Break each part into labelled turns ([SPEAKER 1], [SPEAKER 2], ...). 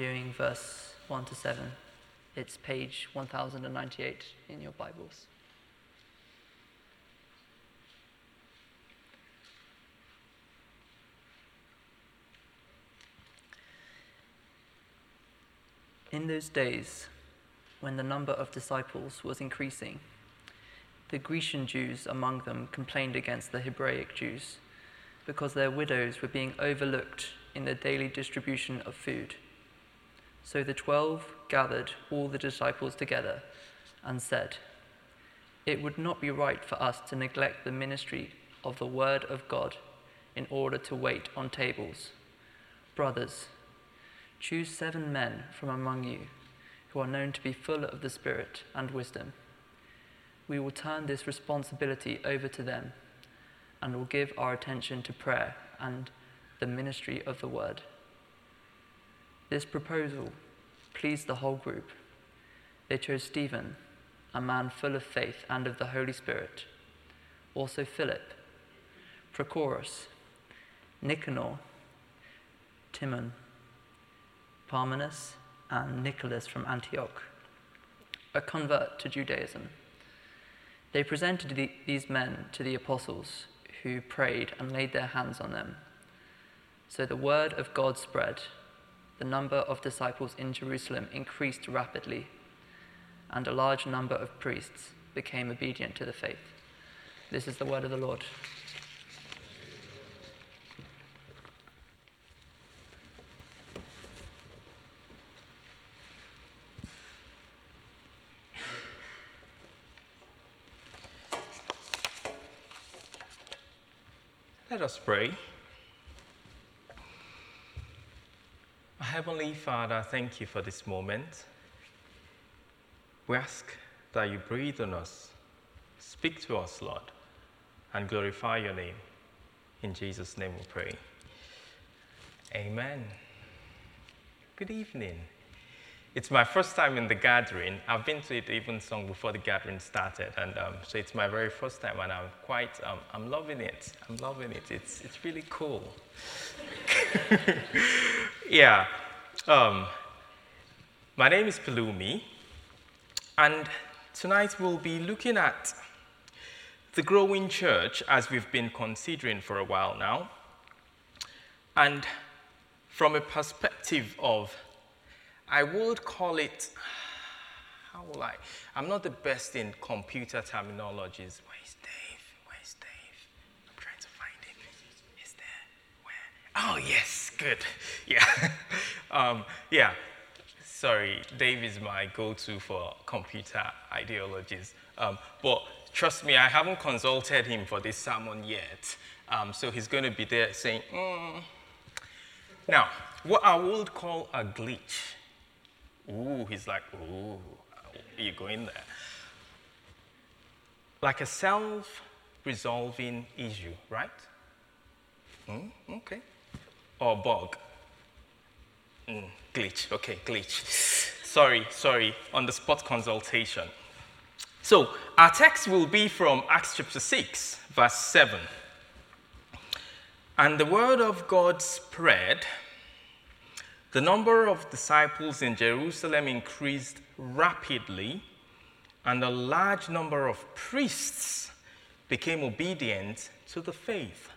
[SPEAKER 1] doing verse 1 to 7. It's page 1098 in your Bibles. In those days, when the number of disciples was increasing, the Grecian Jews among them complained against the Hebraic Jews because their widows were being overlooked in the daily distribution of food. So the twelve gathered all the disciples together and said, It would not be right for us to neglect the ministry of the Word of God in order to wait on tables. Brothers, choose seven men from among you who are known to be full of the Spirit and wisdom. We will turn this responsibility over to them and will give our attention to prayer and the ministry of the word. This proposal pleased the whole group. They chose Stephen, a man full of faith and of the Holy Spirit, also Philip, Prochorus, Nicanor, Timon, Parmenas, and Nicholas from Antioch, a convert to Judaism. They presented the, these men to the apostles, who prayed and laid their hands on them. So the word of God spread. The number of disciples in Jerusalem increased rapidly, and a large number of priests became obedient to the faith. This is the word of the Lord.
[SPEAKER 2] Let us pray. Heavenly Father, thank you for this moment. We ask that you breathe on us, speak to us, Lord, and glorify your name. In Jesus' name we pray. Amen. Good evening. It's my first time in the gathering. I've been to it evensong before the gathering started, and um, so it's my very first time, and I'm quite, um, I'm loving it. I'm loving it. It's, it's really cool. yeah. Um, my name is Pelumi, and tonight we'll be looking at the growing church as we've been considering for a while now, and from a perspective of I would call it, how will I? I'm not the best in computer terminologies. Where's Dave? Where's Dave? I'm trying to find him. Is there? Where? Oh, yes, good. Yeah. um, yeah. Sorry, Dave is my go to for computer ideologies. Um, but trust me, I haven't consulted him for this sermon yet. Um, so he's going to be there saying, mm. Now, what I would call a glitch Ooh, he's like, ooh, you go in there. Like a self resolving issue, right? Mm, okay. Or bug. Mm, glitch, okay, glitch. Sorry, sorry, on the spot consultation. So, our text will be from Acts chapter 6, verse 7. And the word of God spread the number of disciples in Jerusalem increased rapidly, and a large number of priests became obedient to the faith.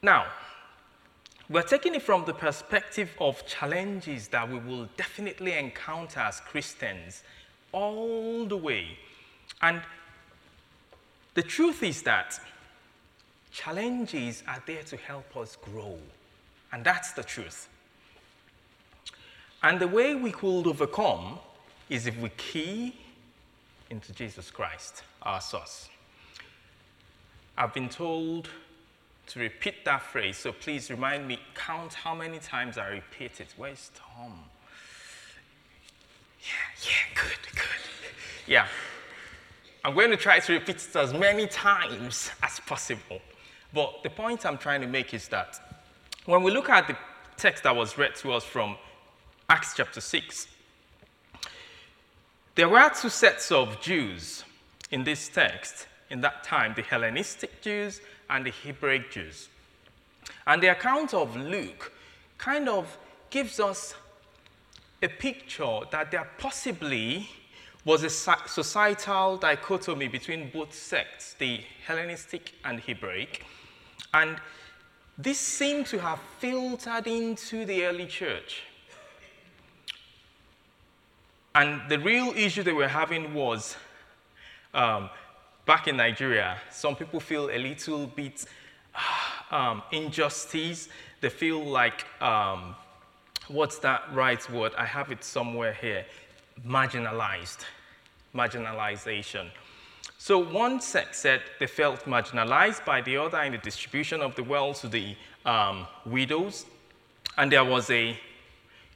[SPEAKER 2] Now, we're taking it from the perspective of challenges that we will definitely encounter as Christians all the way. And the truth is that Challenges are there to help us grow. And that's the truth. And the way we could overcome is if we key into Jesus Christ, our source. I've been told to repeat that phrase, so please remind me, count how many times I repeat it. Where's Tom? Yeah, yeah, good, good. Yeah. I'm going to try to repeat it as many times as possible. But the point I'm trying to make is that when we look at the text that was read to us from Acts chapter 6, there were two sets of Jews in this text in that time the Hellenistic Jews and the Hebraic Jews. And the account of Luke kind of gives us a picture that there possibly was a societal dichotomy between both sects, the Hellenistic and Hebraic, and this seemed to have filtered into the early church. And the real issue they were having was um, back in Nigeria, some people feel a little bit um, injustice. They feel like, um, what's that right word? I have it somewhere here marginalized. Marginalization. So one sect said they felt marginalized by the other in the distribution of the wealth to the um, widows. And there was a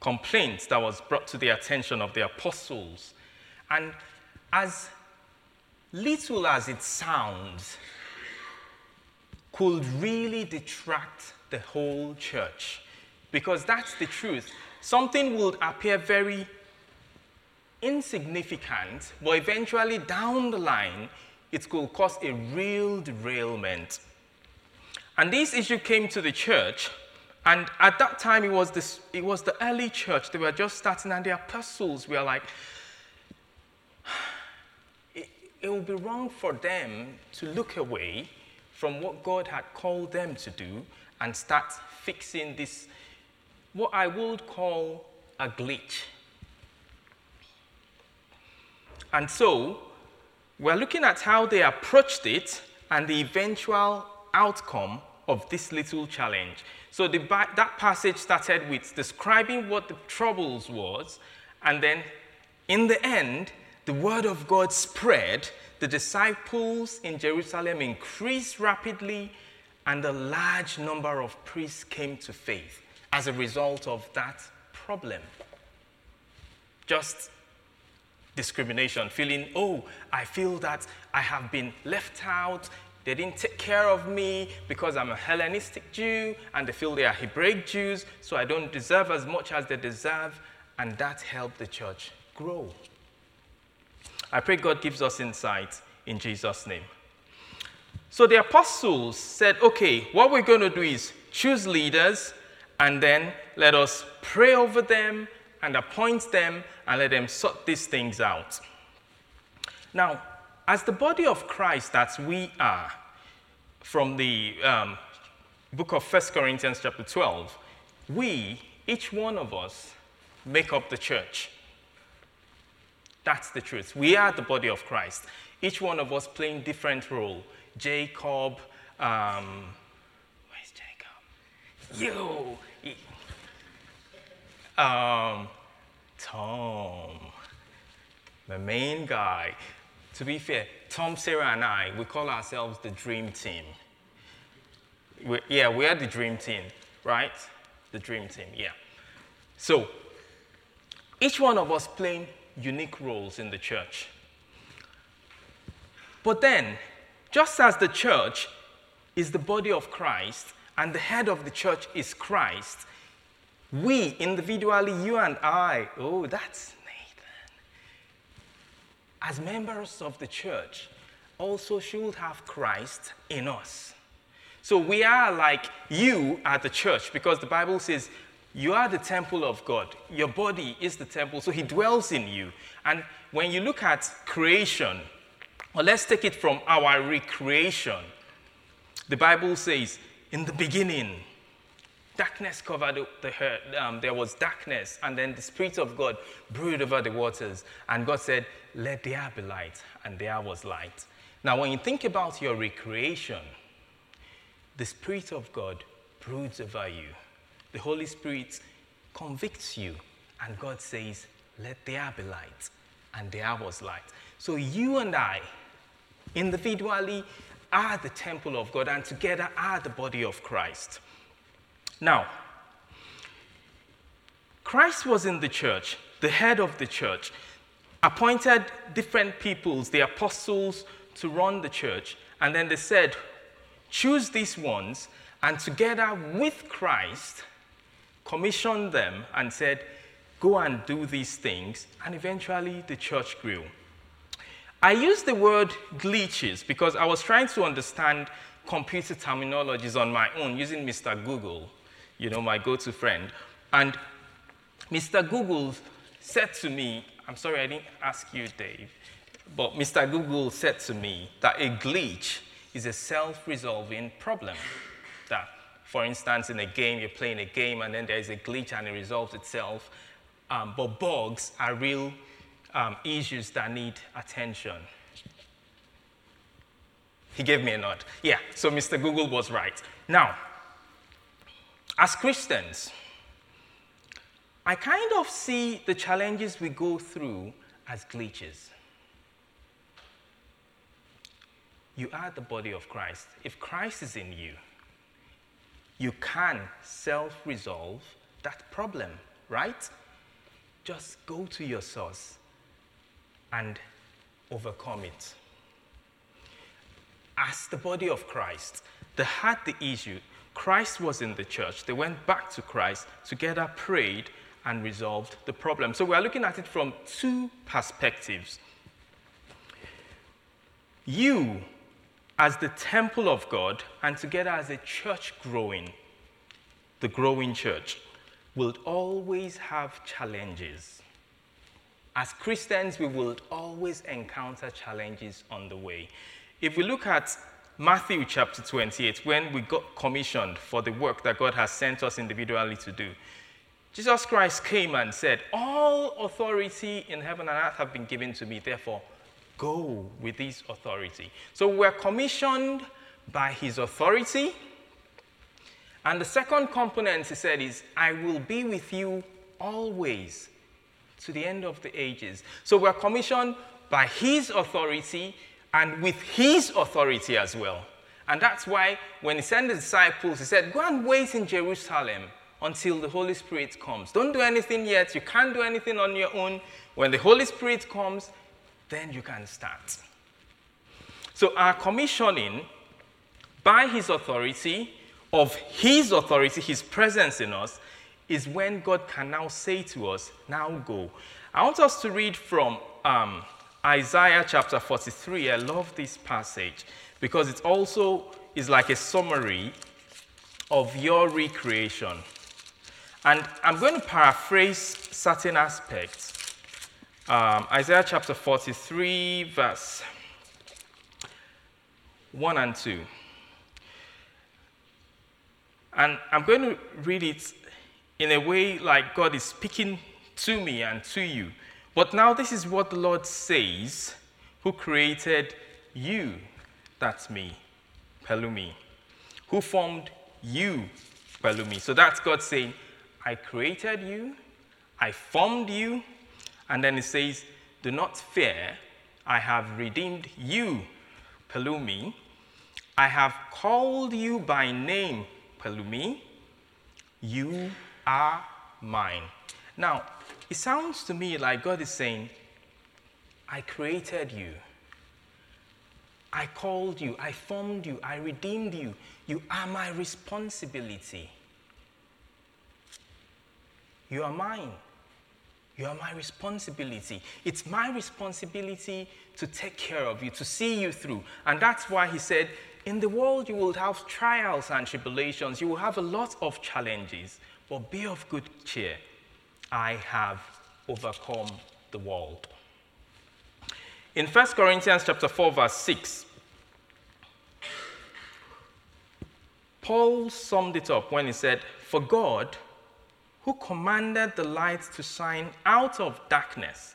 [SPEAKER 2] complaint that was brought to the attention of the apostles. And as little as it sounds, could really detract the whole church. Because that's the truth. Something would appear very insignificant, but eventually down the line, it could cause a real derailment. And this issue came to the church, and at that time, it was, this, it was the early church. They were just starting, and the apostles were like, it, would be wrong for them to look away from what God had called them to do and start fixing this, what I would call a glitch. And so, we're looking at how they approached it and the eventual outcome of this little challenge. So the, that passage started with describing what the troubles was, and then in the end, the word of God spread. The disciples in Jerusalem increased rapidly, and a large number of priests came to faith as a result of that problem. Just discrimination, feeling, oh, I feel that I have been left out, they didn't take care of me because I'm a Hellenistic Jew, and they feel they are Hebraic Jews, so I don't deserve as much as they deserve, and that helped the church grow. I pray God gives us insight in Jesus' name. So the apostles said, okay, what we're going to do is choose leaders, and then let us pray over them and appoint them and let them sort these things out. Now, as the body of Christ that we are, from the um, book of 1 Corinthians, chapter 12, we, each one of us, make up the church. That's the truth. We are the body of Christ. Each one of us playing different role. Jacob, um, where's Jacob? You. Um, Tom, the main guy. To be fair, Tom, Sarah, and I, we call ourselves the dream team. we yeah, we are the dream team, right? The dream team, yeah. So, each one of us playing unique roles in the church. But then, just as the church is the body of Christ and the head of the church is Christ, we individually, you and I, oh, that's Nathan, as members of the church, also should have Christ in us. So we are like you at the church because the Bible says you are the temple of God. Your body is the temple, so He dwells in you. And when you look at creation, well, let's take it from our recreation. The Bible says, in the beginning, Darkness covered the earth. Um, there was darkness, and then the Spirit of God brooded over the waters. And God said, Let there be light, and there was light. Now, when you think about your recreation, the Spirit of God broods over you. The Holy Spirit convicts you, and God says, Let there be light, and there was light. So, you and I, individually, are the temple of God, and together are the body of Christ. Now, Christ was in the church, the head of the church, appointed different peoples, the apostles, to run the church. And then they said, choose these ones, and together with Christ, commissioned them and said, go and do these things. And eventually the church grew. I use the word glitches because I was trying to understand computer terminologies on my own using Mr. Google you know, my go to friend. And Mr. Google said to me, I'm sorry, I didn't ask you, Dave, but Mr. Google said to me that a glitch is a self resolving problem. That, for instance, in a game, you're playing a game and then there is a glitch and it resolves itself. Um, but bugs are real um, issues that need attention. He gave me a nod. Yeah, so Mr. Google was right. Now, as Christians, I kind of see the challenges we go through as glitches. You are the body of Christ. If Christ is in you, you can self resolve that problem, right? Just go to your source and overcome it. As the body of Christ, they had the issue. Christ was in the church. They went back to Christ, together prayed, and resolved the problem. So we are looking at it from two perspectives. You, as the temple of God, and together as a church growing, the growing church, will always have challenges. As Christians, we will always encounter challenges on the way. If we look at Matthew chapter 28, when we got commissioned for the work that God has sent us individually to do, Jesus Christ came and said, All authority in heaven and earth have been given to me, therefore, go with this authority. So we're commissioned by his authority. And the second component, he said, is, I will be with you always to the end of the ages. So we're commissioned by his authority and with his authority as well. And that's why when he sent the disciples, he said, Go and wait in Jerusalem until the Holy Spirit comes. Don't do anything yet. You can't do anything on your own. When the Holy Spirit comes, then you can start. So, our commissioning by His authority, of His authority, His presence in us, is when God can now say to us, Now go. I want us to read from um, Isaiah chapter 43. I love this passage because it also is like a summary of your recreation. And I'm going to paraphrase certain aspects. Um, Isaiah chapter 43, verse 1 and 2. And I'm going to read it in a way like God is speaking to me and to you. But now, this is what the Lord says, who created you. That's me, Pelumi. Who formed you, Pelumi. So that's God saying, I created you, I formed you, and then it says, Do not fear, I have redeemed you, Pelumi. I have called you by name, Pelumi. You are mine. Now, it sounds to me like God is saying, I created you. I called you. I formed you. I redeemed you. You are my responsibility. You are mine. You are my responsibility. It's my responsibility to take care of you, to see you through. And that's why he said, In the world you will have trials and tribulations, you will have a lot of challenges, but be of good cheer. I have overcome the world. In 1 Corinthians chapter 4, verse 6, Paul summed it up when he said, For God who commanded the light to shine out of darkness,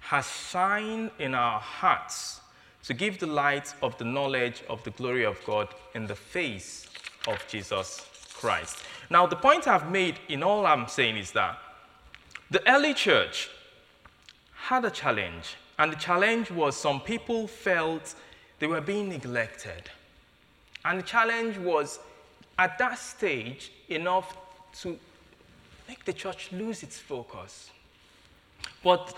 [SPEAKER 2] has shined in our hearts to give the light of the knowledge of the glory of God in the face of Jesus Christ. Now, the point I've made in all I'm saying is that the early church had a challenge, and the challenge was some people felt they were being neglected. And the challenge was at that stage enough to make the church lose its focus. But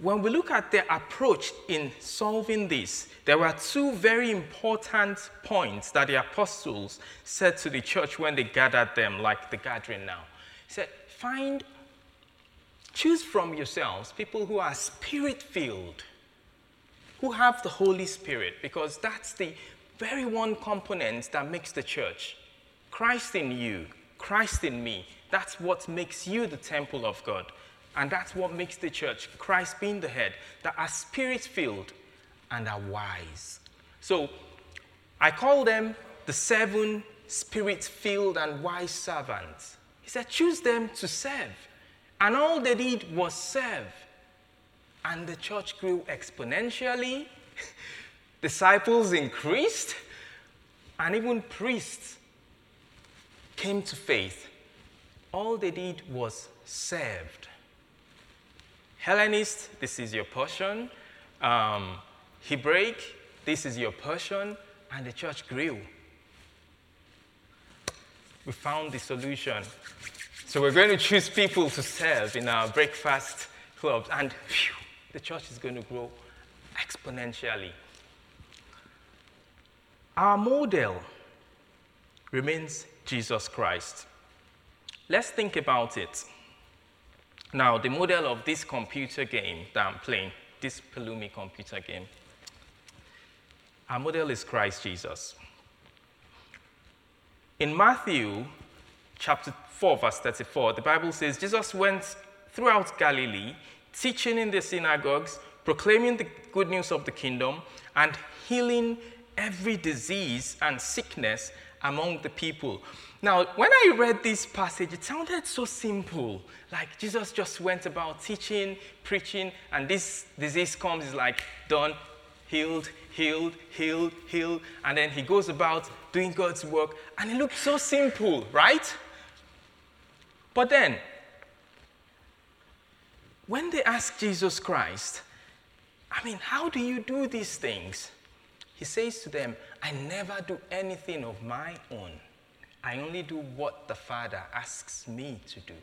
[SPEAKER 2] when we look at their approach in solving this, there were two very important points that the apostles said to the church when they gathered them, like the gathering now. He said, Find, choose from yourselves people who are spirit filled, who have the Holy Spirit, because that's the very one component that makes the church. Christ in you, Christ in me. That's what makes you the temple of God. And that's what makes the church, Christ being the head, that are spirit filled and are wise. So I call them the seven spirit filled and wise servants. He said, choose them to serve. And all they did was serve. And the church grew exponentially, disciples increased, and even priests came to faith. All they did was served. Hellenist, this is your portion. Um, Hebraic, this is your portion. And the church grew. We found the solution. So we're going to choose people to serve in our breakfast clubs. And phew, the church is going to grow exponentially. Our model remains Jesus Christ. Let's think about it. Now, the model of this computer game that I'm playing, this Pelumi computer game, our model is Christ Jesus. In Matthew chapter 4, verse 34, the Bible says Jesus went throughout Galilee, teaching in the synagogues, proclaiming the good news of the kingdom, and healing every disease and sickness among the people. Now, when I read this passage, it sounded so simple. Like Jesus just went about teaching, preaching, and this disease comes, is like done, healed, healed, healed, healed, and then he goes about doing God's work, and it looks so simple, right? But then, when they ask Jesus Christ, I mean, how do you do these things? He says to them, I never do anything of my own. I only do what the Father asks me to do.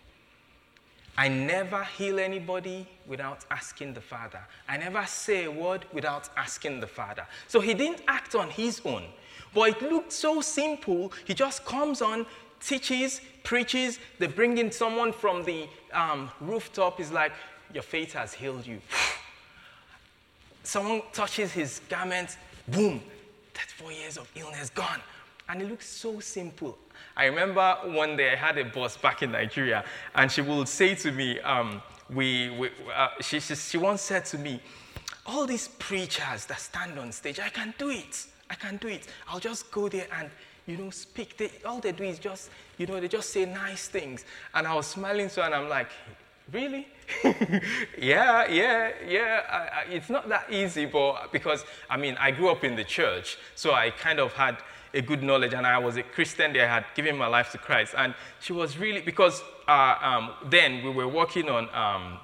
[SPEAKER 2] I never heal anybody without asking the Father. I never say a word without asking the Father. So he didn't act on his own. But it looked so simple. He just comes on, teaches, preaches. They bring in someone from the um, rooftop. He's like, Your faith has healed you. Someone touches his garment, boom, that four years of illness gone. And it looks so simple. I remember one day I had a boss back in Nigeria, and she would say to me, um, we, we uh, she, she, she once said to me, all these preachers that stand on stage, I can do it. I can do it. I'll just go there and, you know, speak. They, all they do is just, you know, they just say nice things. And I was smiling so, and I'm like, really? yeah, yeah, yeah. I, I, it's not that easy, but because, I mean, I grew up in the church, so I kind of had a good knowledge, and I was a Christian there, I had given my life to Christ. And she was really, because uh, um, then we were working on, um,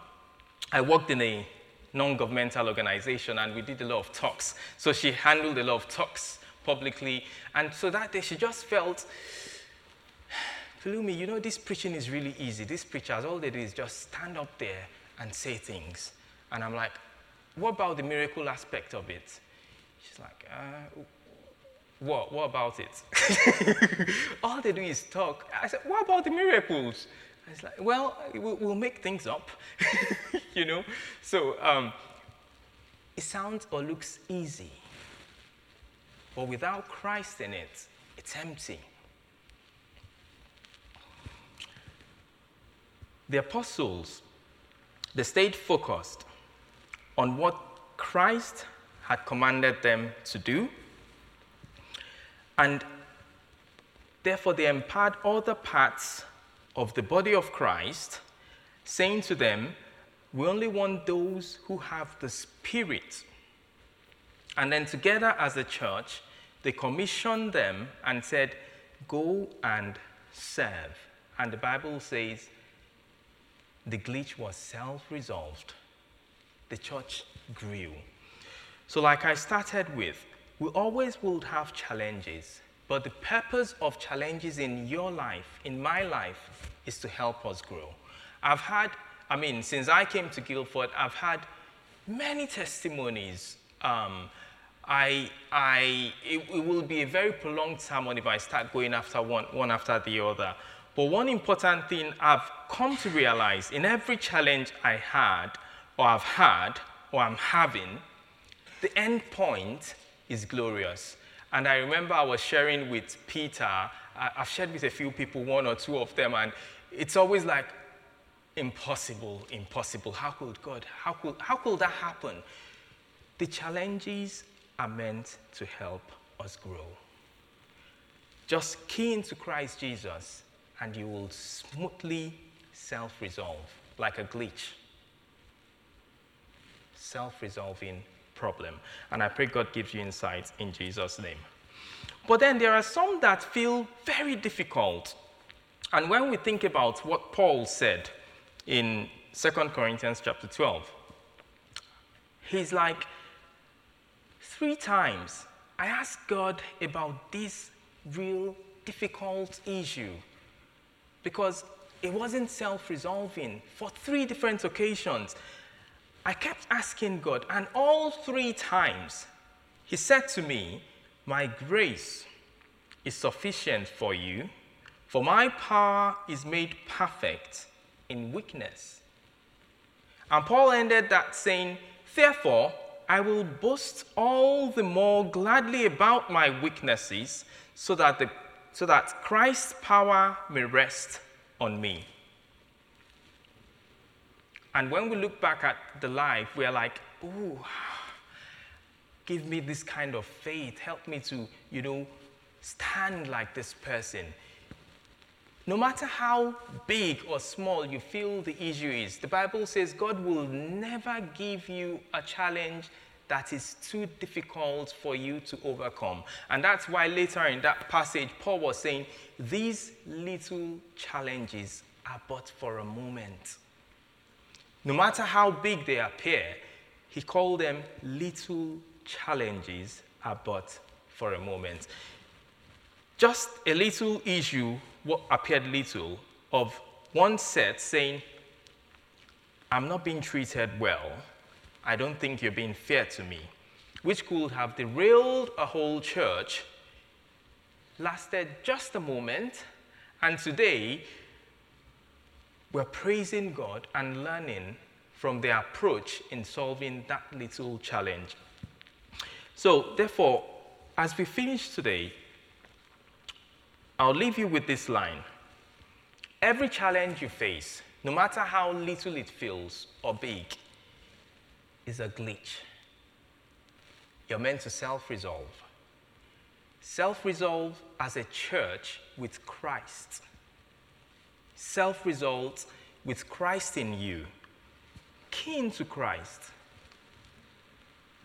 [SPEAKER 2] I worked in a non governmental organization, and we did a lot of talks. So she handled a lot of talks publicly. And so that day, she just felt, Pelumi, you know, this preaching is really easy. These preachers, all they do is just stand up there and say things. And I'm like, what about the miracle aspect of it? She's like, uh, what? What about it? All they do is talk. I said, What about the miracles? I was like, Well, we'll make things up, you know? So um, it sounds or looks easy, but without Christ in it, it's empty. The apostles, they stayed focused on what Christ had commanded them to do and therefore, they empowered other parts of the body of Christ, saying to them, We only want those who have the Spirit. And then, together as a church, they commissioned them and said, Go and serve. And the Bible says the glitch was self resolved. The church grew. So, like I started with, we always will have challenges, but the purpose of challenges in your life, in my life, is to help us grow. I've had, I mean, since I came to Guildford, I've had many testimonies. Um, I, I, it, it, will be a very prolonged sermon if I start going after one, one after the other. But one important thing I've come to realize in every challenge I had, or I've had, or I'm having, the end point is glorious. And I remember I was sharing with Peter I've shared with a few people, one or two of them, and it's always like, impossible, impossible. How could God, how could, how could that happen? The challenges are meant to help us grow. Just key into Christ Jesus, and you will smoothly self resolve like a glitch. Self resolving problem. And I pray God gives you insight in Jesus' name. But then there are some that feel very difficult. And when we think about what Paul said in 2 Corinthians chapter 12, he's like, three times I asked God about this real difficult issue because it wasn't self resolving for three different occasions. I kept asking God, and all three times He said to me, My grace is sufficient for you, for my power is made perfect in weakness. And Paul ended that saying, Therefore, I will boast all the more gladly about my weaknesses, so that, the, so that Christ's power may rest on me. And when we look back at the life, we are like, ooh, give me this kind of faith. Help me to, you know, stand like this person. No matter how big or small you feel the issue is, the Bible says God will never give you a challenge that is too difficult for you to overcome. And that's why later in that passage, Paul was saying, These little challenges are but for a moment. No matter how big they appear, he called them little challenges are but for a moment. Just a little issue, what appeared little, of one set saying, I'm not being treated well I don't think you're being fair to me, which could have derailed a whole church, lasted just a moment, and today we're praising God and learning from their approach in solving that little challenge. So, therefore, as we finish today, I'll leave you with this line. Every challenge you face, no matter how little it feels or big, is a glitch. You're meant to self resolve. Self resolve as a church with Christ. Self resolve with Christ in you. Keen to Christ.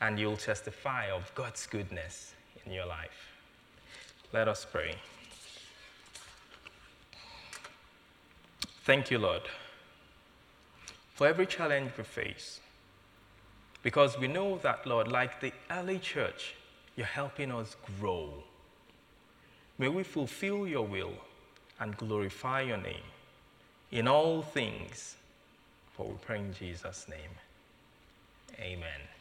[SPEAKER 2] And you'll testify of God's goodness in your life. Let us pray. Thank you, Lord, for every challenge we face. Because we know that, Lord, like the early church, you're helping us grow. May we fulfill your will and glorify your name in all things. For we pray in Jesus' name. Amen.